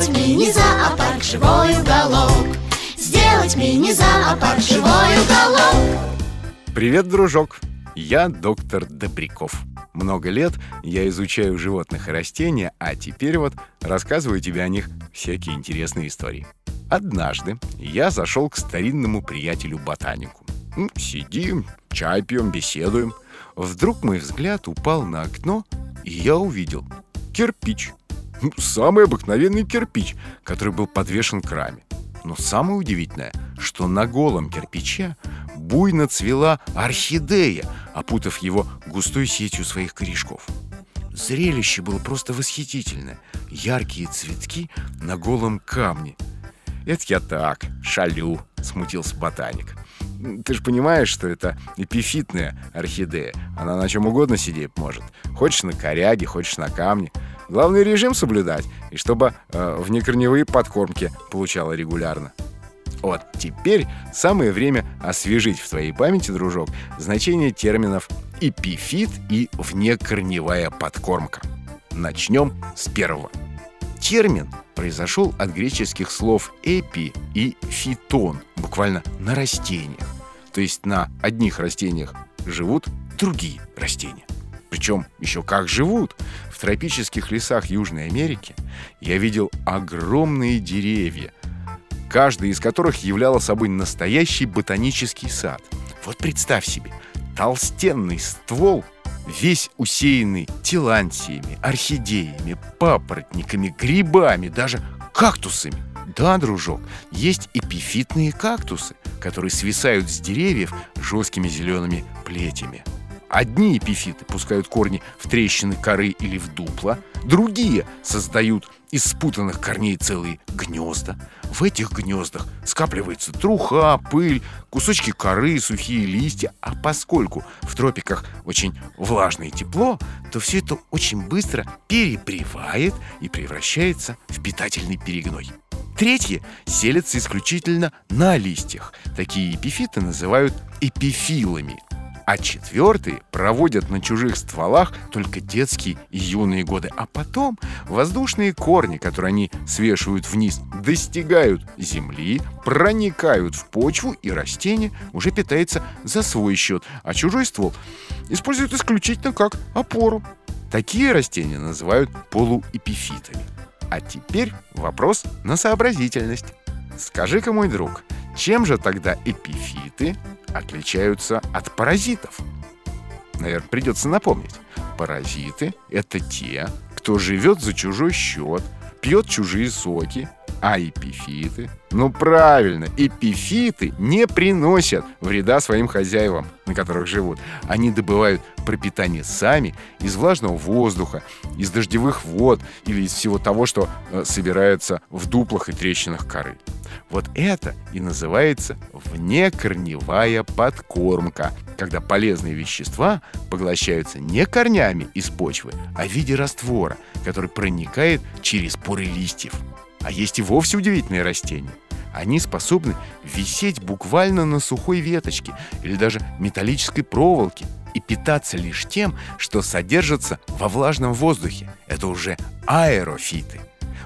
Сделать мини-зоопарк живой уголок Сделать мини-зоопарк живой уголок Привет, дружок! Я доктор Добряков. Много лет я изучаю животных и растения, а теперь вот рассказываю тебе о них всякие интересные истории. Однажды я зашел к старинному приятелю-ботанику. Ну, Сидим, чай пьем, беседуем. Вдруг мой взгляд упал на окно, и я увидел кирпич. Ну, Самый обыкновенный кирпич, который был подвешен к раме. Но самое удивительное, что на голом кирпиче буйно цвела орхидея, опутав его густой сетью своих корешков. Зрелище было просто восхитительное. Яркие цветки на голом камне. Это я так, шалю, смутился ботаник. Ты же понимаешь, что это эпифитная орхидея. Она на чем угодно сидеть может. Хочешь на коряге, хочешь на камне. Главное режим соблюдать, и чтобы э, внекорневые подкормки получала регулярно. Вот теперь самое время освежить в твоей памяти, дружок, значение терминов эпифит и внекорневая подкормка. Начнем с первого. Термин произошел от греческих слов «эпи» и «фитон», буквально «на растениях». То есть на одних растениях живут другие растения. Причем еще как живут. В тропических лесах Южной Америки я видел огромные деревья, каждая из которых являла собой настоящий ботанический сад. Вот представь себе, толстенный ствол, весь усеянный тилантиями, орхидеями, папоротниками, грибами, даже кактусами. Да, дружок, есть эпифитные кактусы, которые свисают с деревьев жесткими зелеными плетями. Одни эпифиты пускают корни в трещины коры или в дупла, другие создают из спутанных корней целые гнезда. В этих гнездах скапливается труха, пыль, кусочки коры, сухие листья. А поскольку в тропиках очень влажное и тепло, то все это очень быстро перепревает и превращается в питательный перегной. Третьи селятся исключительно на листьях. Такие эпифиты называют эпифилами. А четвертые проводят на чужих стволах только детские и юные годы. А потом воздушные корни, которые они свешивают вниз, достигают земли, проникают в почву, и растение уже питается за свой счет, а чужой ствол используют исключительно как опору. Такие растения называют полуэпифитами. А теперь вопрос на сообразительность. Скажи-ка, мой друг, чем же тогда эпифиты отличаются от паразитов? Наверное, придется напомнить. Паразиты — это те, кто живет за чужой счет, пьет чужие соки, а эпифиты? Ну правильно, эпифиты не приносят вреда своим хозяевам, на которых живут. Они добывают пропитание сами из влажного воздуха, из дождевых вод или из всего того, что э, собирается в дуплах и трещинах коры. Вот это и называется внекорневая подкормка, когда полезные вещества поглощаются не корнями из почвы, а в виде раствора, который проникает через поры листьев. А есть и вовсе удивительные растения. Они способны висеть буквально на сухой веточке или даже металлической проволоке и питаться лишь тем, что содержится во влажном воздухе. Это уже аэрофиты.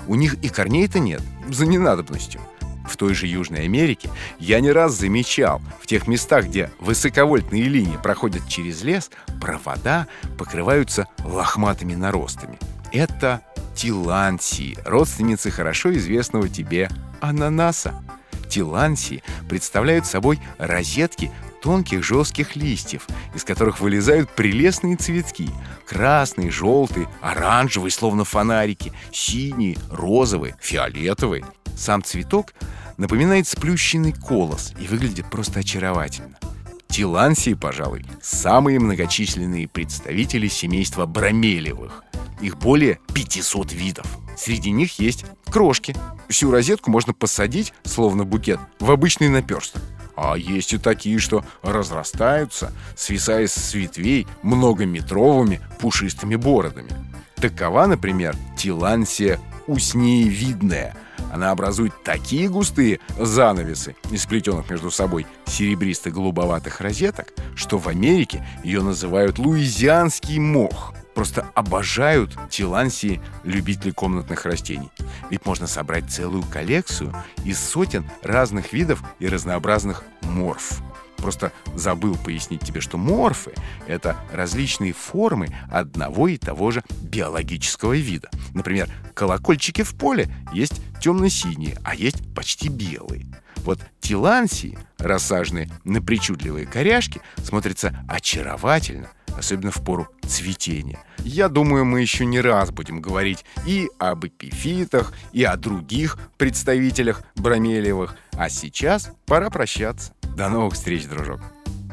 У них и корней-то нет, за ненадобностью. В той же Южной Америке я не раз замечал, в тех местах, где высоковольтные линии проходят через лес, провода покрываются лохматыми наростами. Это тилансии, родственницы хорошо известного тебе ананаса. Тилансии представляют собой розетки тонких жестких листьев, из которых вылезают прелестные цветки. Красные, желтые, оранжевые, словно фонарики, синие, розовые, фиолетовые. Сам цветок напоминает сплющенный колос и выглядит просто очаровательно. Тилансии, пожалуй, самые многочисленные представители семейства бромелевых. Их более 500 видов. Среди них есть крошки. Всю розетку можно посадить, словно букет, в обычный наперсток. А есть и такие, что разрастаются, свисая с ветвей многометровыми пушистыми бородами. Такова, например, тилансия уснеевидная. Она образует такие густые занавесы из сплетенных между собой серебристо-голубоватых розеток, что в Америке ее называют луизианский мох. Просто обожают тилансии любители комнатных растений. Ведь можно собрать целую коллекцию из сотен разных видов и разнообразных морф. Просто забыл пояснить тебе, что морфы — это различные формы одного и того же биологического вида. Например, колокольчики в поле есть темно-синие, а есть почти белые. Вот тилансии, рассаженные на причудливые коряшки, смотрятся очаровательно, особенно в пору цветения. Я думаю, мы еще не раз будем говорить и об эпифитах, и о других представителях бромелиевых. А сейчас пора прощаться. До новых встреч, дружок.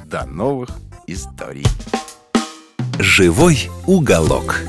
До новых историй. Живой уголок.